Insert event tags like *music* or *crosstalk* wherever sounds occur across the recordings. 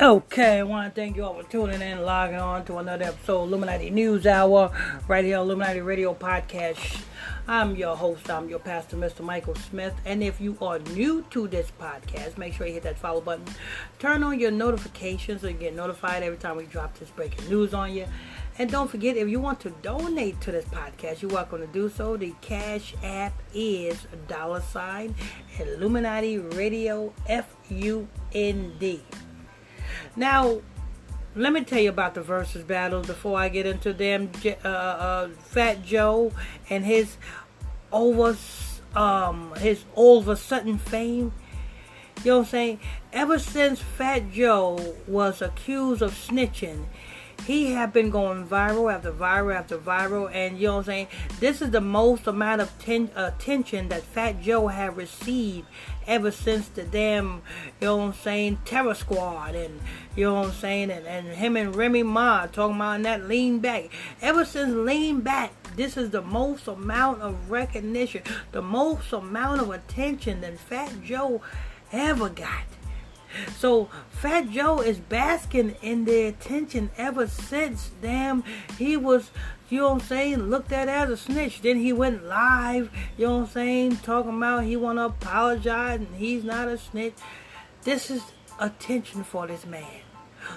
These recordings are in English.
Okay, I want to thank you all for tuning in and logging on to another episode of Illuminati News Hour right here Illuminati Radio Podcast. I'm your host, I'm your pastor, Mr. Michael Smith. And if you are new to this podcast, make sure you hit that follow button. Turn on your notifications so you get notified every time we drop this breaking news on you. And don't forget, if you want to donate to this podcast, you're welcome to do so. The Cash App is dollar sign Illuminati Radio F U N D. Now, let me tell you about the versus battles before I get into them. Uh, uh, Fat Joe and his over um his a sudden fame. You know what I'm saying? Ever since Fat Joe was accused of snitching, he have been going viral after viral after viral and you know what I'm saying this is the most amount of ten- attention that Fat Joe have received ever since the damn you know what I'm saying terror squad and you know what I'm saying and, and him and Remy Ma talking about that lean back. Ever since lean back this is the most amount of recognition the most amount of attention that Fat Joe ever got so Fat Joe is basking in the attention ever since damn he was you know what I'm saying, looked at as a snitch. Then he went live, you know what I'm saying, talking about he wanna apologize and he's not a snitch. This is attention for this man.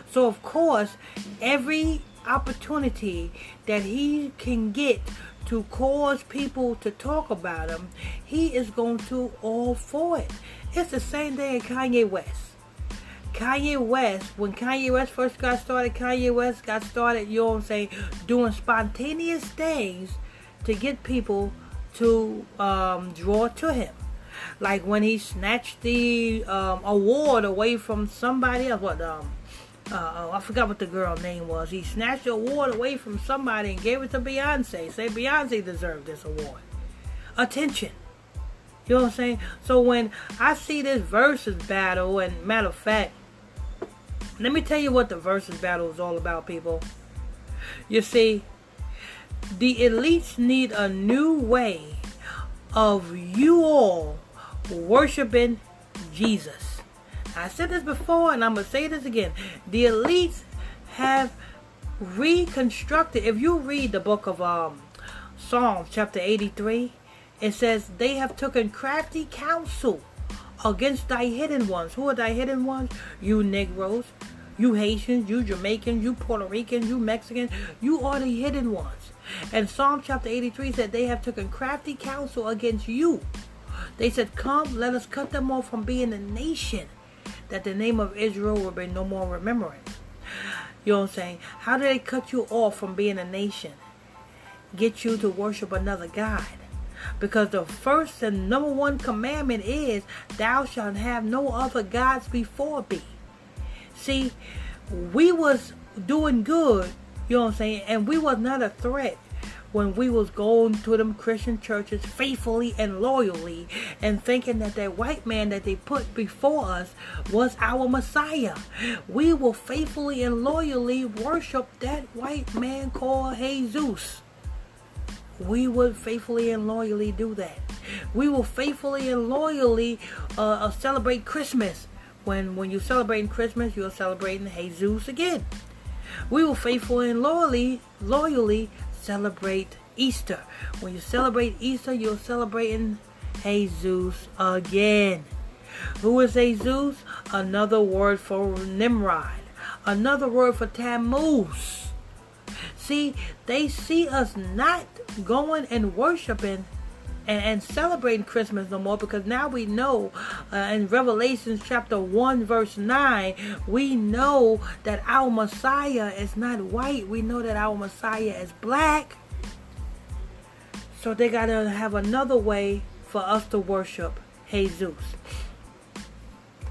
So of course, every opportunity that he can get to cause people to talk about him, he is going to all for it. It's the same thing in Kanye West. Kanye West, when Kanye West first got started, Kanye West got started, you know what I'm saying, doing spontaneous things to get people to um, draw to him. Like when he snatched the um, award away from somebody else. What, um, uh, oh, I forgot what the girl name was. He snatched the award away from somebody and gave it to Beyonce. Say Beyonce deserved this award. Attention. You know what I'm saying? So when I see this versus battle, and matter of fact, let me tell you what the versus battle is all about, people. You see, the elites need a new way of you all worshiping Jesus. I said this before and I'm going to say this again. The elites have reconstructed. If you read the book of um, Psalms, chapter 83, it says, They have taken crafty counsel against thy hidden ones. Who are thy hidden ones? You Negroes, you Haitians, you Jamaicans, you Puerto Ricans, you Mexicans, you are the hidden ones. And Psalm chapter 83 said they have taken crafty counsel against you. They said, Come, let us cut them off from being a nation, that the name of Israel will be no more remembrance. You know what I'm saying? How do they cut you off from being a nation? Get you to worship another God. Because the first and number one commandment is, Thou shalt have no other gods before me. See, we was doing good, you know what I'm saying, and we was not a threat when we was going to them Christian churches faithfully and loyally and thinking that that white man that they put before us was our Messiah. We will faithfully and loyally worship that white man called Jesus. We would faithfully and loyally do that. We will faithfully and loyally uh, uh celebrate Christmas when when you're celebrating Christmas, you're celebrating Jesus again. We will faithfully and loyally loyally celebrate Easter. When you celebrate Easter, you're celebrating Jesus again. Who is Jesus? Another word for Nimrod. Another word for Tammuz. See, they see us not going and worshiping and, and celebrating Christmas no more because now we know uh, in Revelations chapter 1 verse 9 we know that our Messiah is not white. We know that our Messiah is black. So they got to have another way for us to worship Jesus.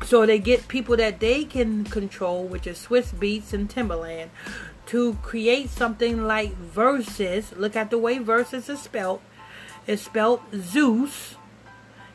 So they get people that they can control which is Swizz Beatz and Timbaland to create something like Verzuz. look at the way Verzuz is spelled is spelled Zeus.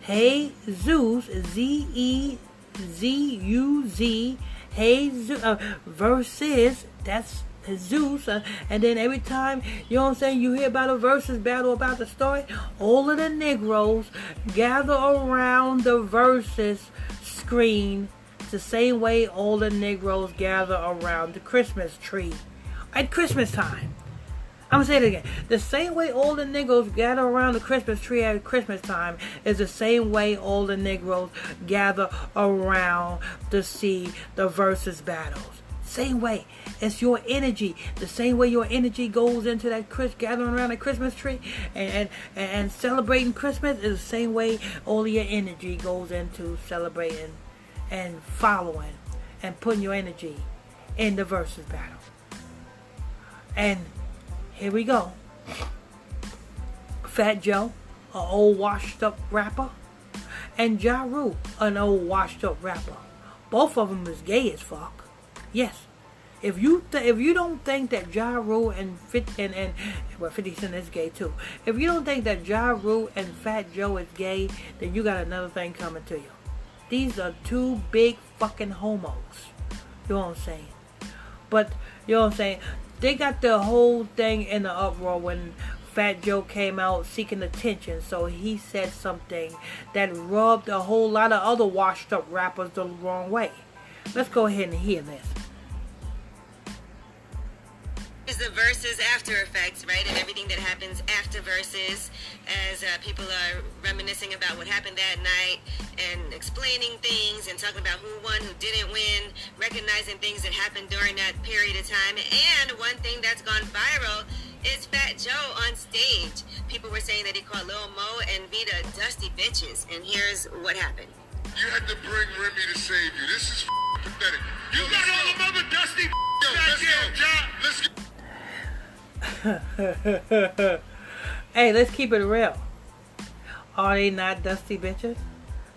Hey Zeus, Z E Z U Z. Hey Zeus, uh, versus that's Zeus, uh, and then every time you know what I'm saying, you hear about a versus battle about the story. All of the Negroes gather around the versus screen the same way all the Negroes gather around the Christmas tree at Christmas time. I'm gonna say it again. The same way all the Negroes gather around the Christmas tree at Christmas time is the same way all the Negroes gather around to see the versus battles. Same way. It's your energy. The same way your energy goes into that Chris gathering around the Christmas tree and, and, and celebrating Christmas is the same way all your energy goes into celebrating and following and putting your energy in the versus battle. And here we go. Fat Joe, an old washed up rapper, and Ja Rule, an old washed up rapper. Both of them is gay as fuck. Yes. If you th- if you don't think that Ja Rule and Fit and and well 50 Cent is gay too. If you don't think that Ja Rule and Fat Joe is gay, then you got another thing coming to you. These are two big fucking homos. You know what I'm saying? But you know what I'm saying? They got the whole thing in the uproar when Fat Joe came out seeking attention, so he said something that rubbed a whole lot of other washed up rappers the wrong way. Let's go ahead and hear this is the Verzuz after effects, right? And everything that happens after Verzuz as uh, people are reminiscing about what happened that night and explaining things and talking about who won, who didn't win, recognizing things that happened during that period of time. And one thing that's gone viral is Fat Joe on stage. People were saying that he called Lil Mo and Vita dusty bitches. And here's what happened. You had to bring Remy to save you. This is pathetic. You Yo, got let's all go. the other dusty Yo, back let's go. John. Let's go. *laughs* hey, let's keep it real. Are they not dusty bitches?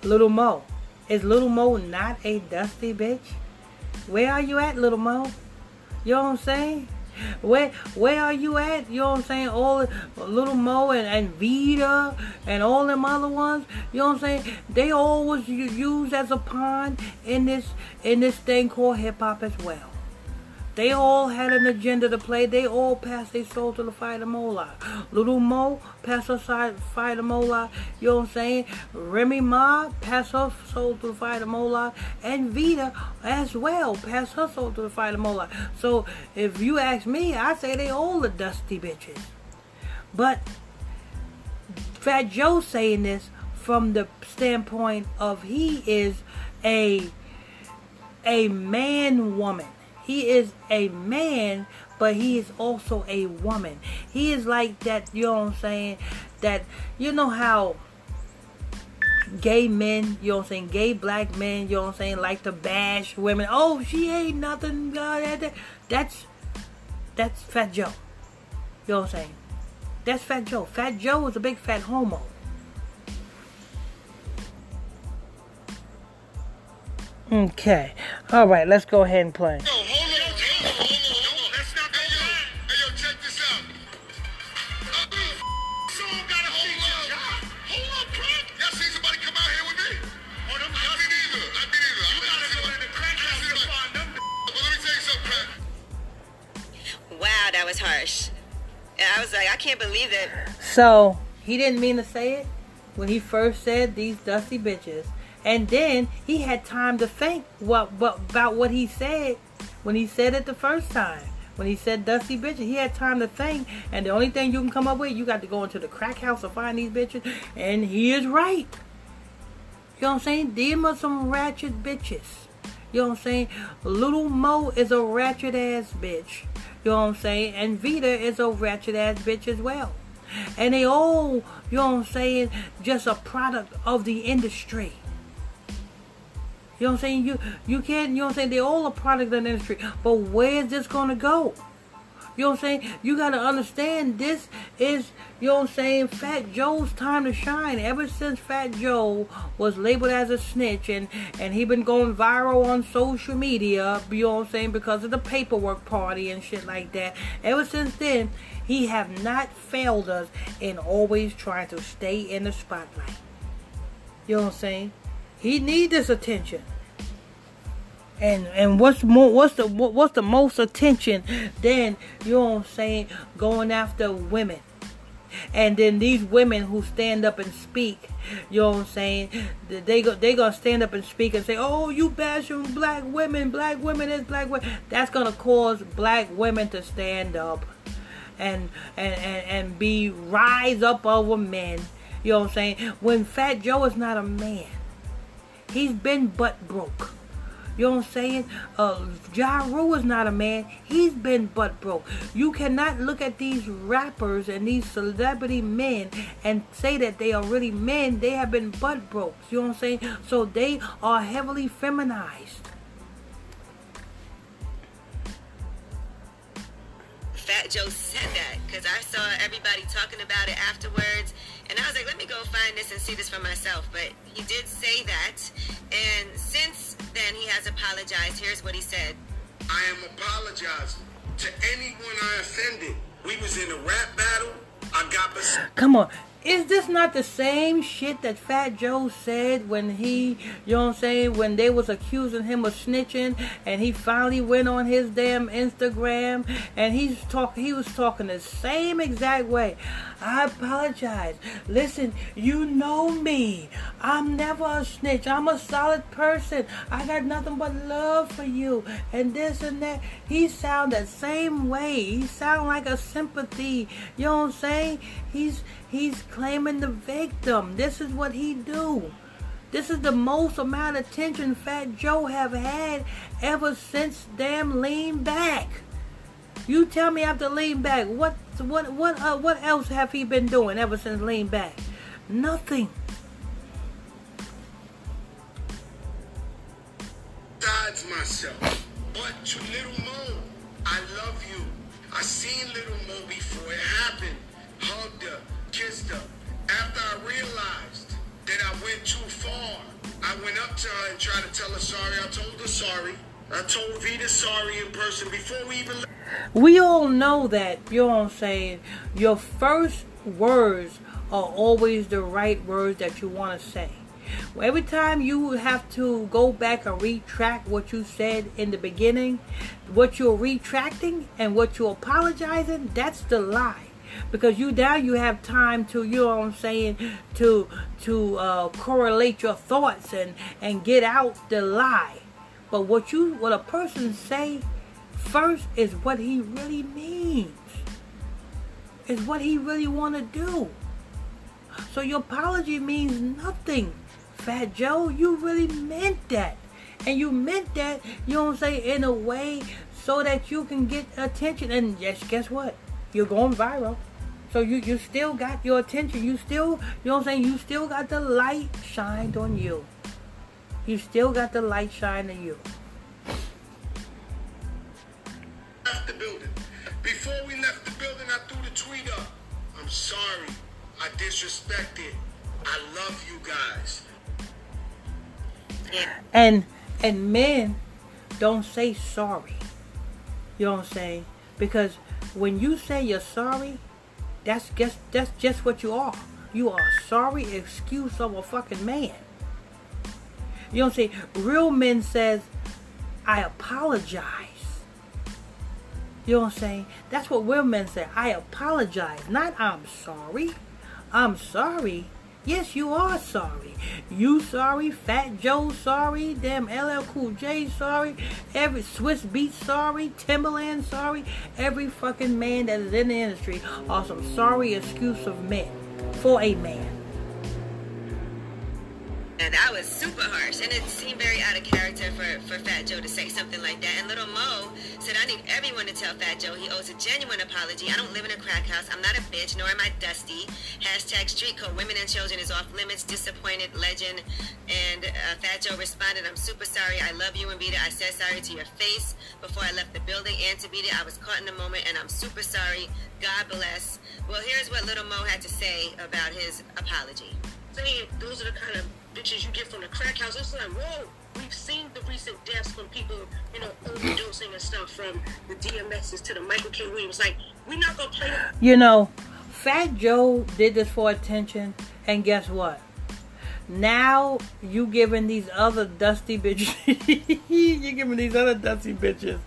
Little Mo. Is Little Mo not a dusty bitch? Where are you at, Little Mo? You know what I'm saying? Where where are you at? You know what I'm saying? All Little Mo and, and Vita and all them other ones. You know what I'm saying? They always used as a pawn in this in this thing called hip hop as well. They all had an agenda to play. They all passed their soul to the fire of Mola. *gasps* Little Mo passed her side fire to Mola. You know what I'm saying? Remy Ma passed her soul to the fire of Mola. And Vita as well passed her soul to the fire of Mola. So if you ask me, I say they all the dusty bitches. But Fat Joe saying this from the standpoint of he is a a man woman. He is a man, but he is also a woman. He is like that, you know what I'm saying? That you know how gay men, you know what I'm saying, gay black men, you know what I'm saying, like to bash women. Oh, she ain't nothing. God, that, that. That's that's Fat Joe. You know what I'm saying? That's Fat Joe. Fat Joe is a big fat homo. Okay. All right, let's go ahead and play. So he didn't mean to say it when he first said these dusty bitches, and then he had time to think what, what about what he said when he said it the first time. When he said dusty bitches, he had time to think, and the only thing you can come up with, you got to go into the crack house to find these bitches, and he is right. You know what I'm saying? Them are some ratchet bitches. You know what I'm saying? Little Mo is a ratchet ass bitch. You know what I'm saying? And Vita is a ratchet ass bitch as well. And they all, you know what I'm saying, just a product of the industry. You know what I'm saying? You you can't, you know what I'm saying? They're all a product of the industry. But where's this gonna go? You know what I'm saying? You gotta understand this is, you know what I'm saying, Fat Joe's time to shine. Ever since Fat Joe was labeled as a snitch and, and he been going viral on social media, you know what I'm saying, because of the paperwork party and shit like that. Ever since then, he have not failed us in always trying to stay in the spotlight. You know what I'm saying? He need this attention. And and what's more what's the what- what's the most attention than you know what I'm saying going after women. and then these women who stand up and speak, you know what I'm saying? They go, they gonna stand up and speak and say, "Oh, you bashing black women, black women is black women." That's gonna cause black women to stand up and and and, and be rise up over men. You know what I'm saying? When Fat Joe is not a man, he's been butt broke. You know what I'm saying? Uh, ja Rule is not a man. He's been butt broke. You cannot look at these rappers and these celebrity men and say that they are really men. They have been butt broke. You know what I'm saying? So they are heavily feminized. Fat Joe said that because I saw everybody talking about it afterwards, and I was like, let me go find this and see this for myself. But he did say that, and has apologized. Here's what he said. I am apologizing to anyone I offended. We was in a rap battle. I got bes- Come on. Is this not the same shit that Fat Joe said when he, you know what I'm saying, when they was accusing him of snitching and he finally went on his damn Instagram and he's talk he was talking the same exact way. I apologize. Listen, you know me. I'm never a snitch. I'm a solid person. I got nothing but love for you and this and that. He sound the same way. He sound like a sympathy. You know what I'm saying? He's he's claiming the victim. This is what he do. This is the most amount of attention Fat Joe have had ever since damn lean back. You tell me after lean back, what what what uh, what else have he been doing ever since lean back? Nothing. besides myself. But to Little Mo, I love you. I seen Little Mo before it happened. Hugged her, kissed her. After I realized that I went too far, I went up to her and tried to tell her sorry. I told her sorry. I told Vita sorry in person before we even. We all know that, you know what I'm saying, your first words are always the right words that you want to say. Every time you have to go back and retract what you said in the beginning, what you're retracting and what you're apologizing, that's the lie. Because you now you have time to, you know I'm saying, to to uh, correlate your thoughts and and get out the lie. But what you what a person say first is what he really means. Is what he really want to do. So your apology means nothing. Fat Joe, you really meant that. And you meant that, you I'm saying, in a way so that you can get attention. And yes, guess what? You're going viral. So you, you still got your attention. You still, you know what I'm saying, you still got the light shined on you. You still got the light shined on you. left the building. Before we left the building, I threw the tweet up. I'm sorry. I disrespected. I love you guys. And and men don't say sorry. You know what I'm saying? Because when you say you're sorry, that's just that's just what you are. You are a sorry excuse of a fucking man. You what I'm? Real men says, I apologize. You know what I'm saying? That's what real men say. I apologize. Not I'm sorry. I'm sorry. Yes, you are sorry. You sorry. Fat Joe sorry. Damn LL Cool J sorry. Every Swiss Beat sorry. Timbaland sorry. Every fucking man that is in the industry are some sorry excuse of men for a man. And that was super harsh, and it seemed very out of character for, for Fat Joe to say something like that. And Little Mo said, I need everyone to tell Fat Joe he owes a genuine apology. I don't live in a crack house. I'm not a bitch, nor am I dusty. Hashtag street code women and children is off limits. Disappointed legend. And uh, Fat Joe responded, I'm super sorry. I love you and. I said sorry to your face before I left the building and to Vita. I was caught in the moment, and I'm super sorry. God bless. Well, here's what Little Mo had to say about his apology. saying those are the kind of bitches you get from the crack house. It's like, whoa, we've seen the recent deaths from people, you know, overdosing and stuff from the DMXs to the Michael K. Williams. Like, we're not gonna play. You know, Fat Joe did this for attention, and guess what? Now you giving these other dusty bitches, *laughs* you giving these other dusty bitches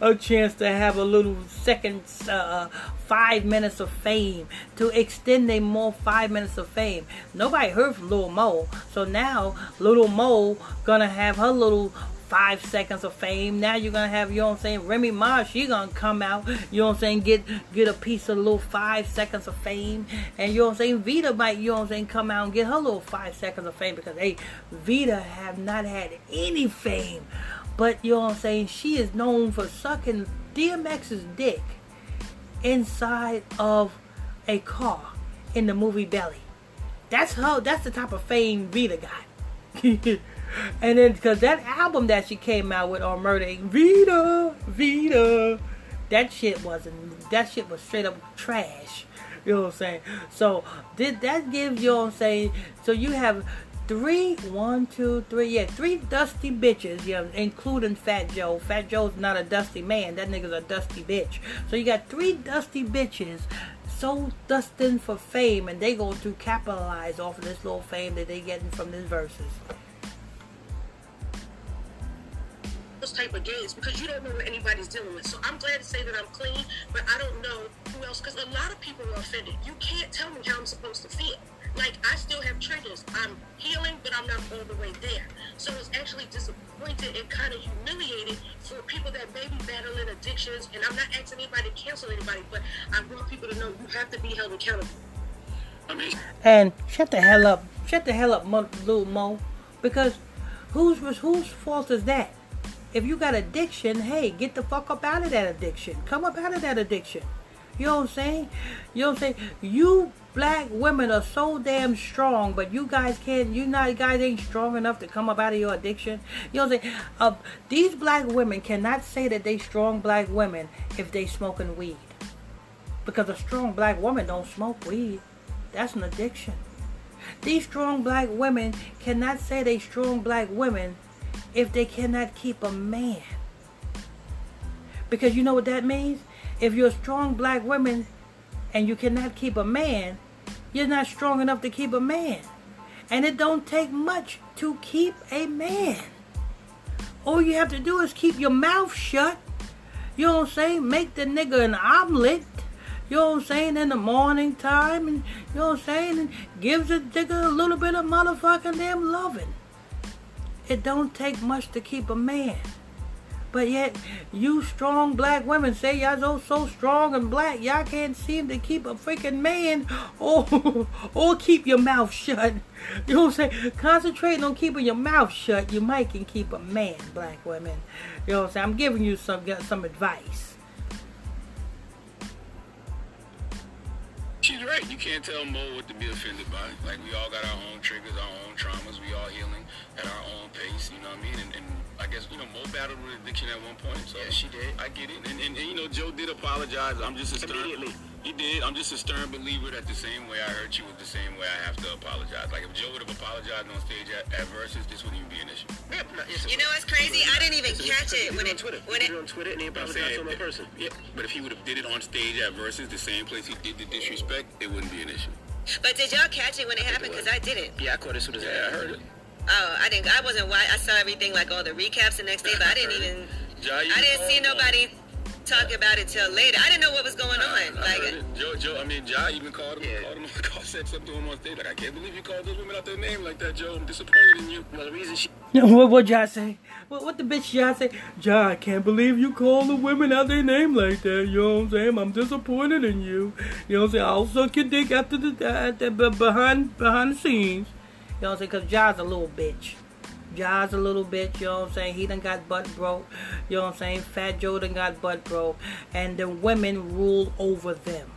a chance to have a little second, uh, five minutes of fame to extend a more five minutes of fame. Nobody heard from Little Mo, so now Little Mo gonna have her little five seconds of fame. Now you're gonna have, you know what I'm saying, Remy Ma, she gonna come out, you know what I'm saying, get get a piece of little five seconds of fame. And you know what I'm saying, Vita might, you know what I'm saying, come out and get her little five seconds of fame because hey, Vita have not had any fame. But you know what I'm saying, she is known for sucking DMX's dick inside of a car in the movie Belly. That's her that's the type of fame Vita got. *laughs* And then, because that album that she came out with on Murder Vita, Vita, that shit wasn't, that shit was straight up trash. You know what I'm saying? So, did that gives you know what I'm saying? So, you have three, one, two, three, yeah, three dusty bitches, yeah, including Fat Joe. Fat Joe's not a dusty man, that nigga's a dusty bitch. So, you got three dusty bitches so dusting for fame, and they go to capitalize off of this little fame that they getting from these Verzuz. Type of games because you don't know what anybody's dealing with. So I'm glad to say that I'm clean, but I don't know who else because a lot of people are offended. You can't tell me how I'm supposed to feel. Like I still have triggers. I'm healing, but I'm not all the way there. So it's actually disappointed and kind of humiliated for people that may be battling addictions. And I'm not asking anybody to cancel anybody, but I want people to know you have to be held accountable. I mean, And shut the hell up, shut the hell up, little Mo, because whose whose fault is that? If you got addiction, hey, get the fuck up out of that addiction. Come up out of that addiction. You know what I'm saying? You know what I'm saying? You black women are so damn strong, but you guys can't. You not guys ain't strong enough to come up out of your addiction. You know what I'm saying? Uh, these black women cannot say that they strong black women if they smoking weed, because a strong black woman don't smoke weed. That's an addiction. These strong black women cannot say they strong black women if they cannot keep a man. Because you know what that means? If you're a strong black woman and you cannot keep a man, you're not strong enough to keep a man. And it don't take much to keep a man. All you have to do is keep your mouth shut. You know what I'm saying? Make the nigga an omelet. You know what I'm saying? In the morning time. And you know what I'm saying? And gives the nigga a little bit of motherfucking damn loving. It don't take much to keep a man. But yet, you strong black women say y'all so strong and black, y'all can't seem to keep a freaking man, or *laughs* or oh, oh, keep your mouth shut. You know what I'm saying? Concentrating on keeping your mouth shut, you might can keep a man, black women. You know what I'm saying? I'm giving you some some advice. Right. You can't tell Mo what to be offended by. Like we all got our own triggers, our own traumas. We all healing at our own pace. You know what I mean? And, and I guess you know Mo battled with addiction at one point. So Yeah, she did. I get it. And, and, and you know Joe did apologize. I'm just a stern. Immediately. He did. I'm just a stern believer that the same way I hurt you was the same way I have to apologize. Like if Joe would have apologized on stage at, at Verzuz, this wouldn't even be an issue. Yeah, no, You know what's crazy? I didn't even it's- catch he it when it Twitter. when it on Twitter and he I'm apologized saying, to my person. Yeah, but if he would have did it on stage at Verzuz, the same place he did the disrespect, it wouldn't be an issue. But did y'all catch it when it happened? Because I didn't. Yeah, I caught it as soon as Yeah, I heard it. Oh, I didn't. I wasn't. Why I saw everything like all the recaps the next day, but I didn't *laughs* even. Ja, I didn't see him. nobody talk about it till later. I didn't know what was going on. I heard Like. Joe, Joe, I mean, Ja even called him, Yeah. called him, *laughs* called, said something to him on stage. Like, I can't believe you called those women out their name like that, Joe. I'm disappointed in you. Well, the reason she *laughs* what what y'all say? What, what the bitch y'all say? Ja, I can't believe you call the women out their name like that. You know what I'm saying? I'm disappointed in you. You know what I'm saying? I'll suck your dick after the, at the behind behind the scenes. You know what I'm saying? Cause Ja's a little bitch. Ja's a little bit, you know what I'm saying? He done got butt broke. You know what I'm saying? Fat Joe done got butt broke. And the women rule over them.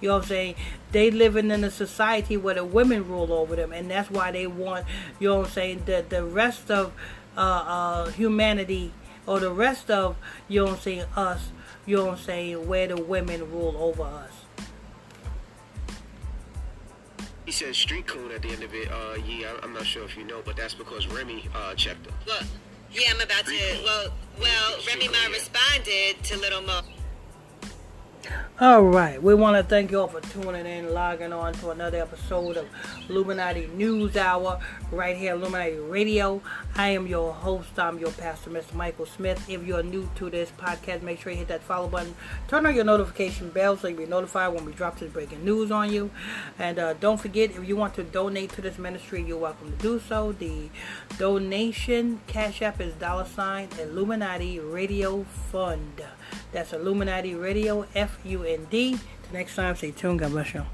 You know what I'm saying? They living in a society where the women rule over them, and that's why they want, you know what I'm saying, the the rest of uh, uh, humanity or the rest of, you know what I'm saying, us, you know what I'm saying, where the women rule over us. He said street code at the end of it. Uh, yeah, I'm not sure if you know, but that's because Remy uh checked her. well, yeah, I'm about to. Well, well, Remy Ma responded to Little Mo. All right, we want to thank you all for tuning in, logging on to another episode of Illuminati News Hour right here, Illuminati Radio. I am your host. I'm your pastor, Mr. Michael Smith. If you're new to this podcast, make sure you hit that follow button. Turn on your notification bell so you'll be notified when we drop this breaking news on you. And uh, don't forget, if you want to donate to this ministry, you're welcome to do so. The donation cash app is dollar sign Illuminati Radio Fund. That's Illuminati Radio F U N D. Till next time, stay tuned. God bless you.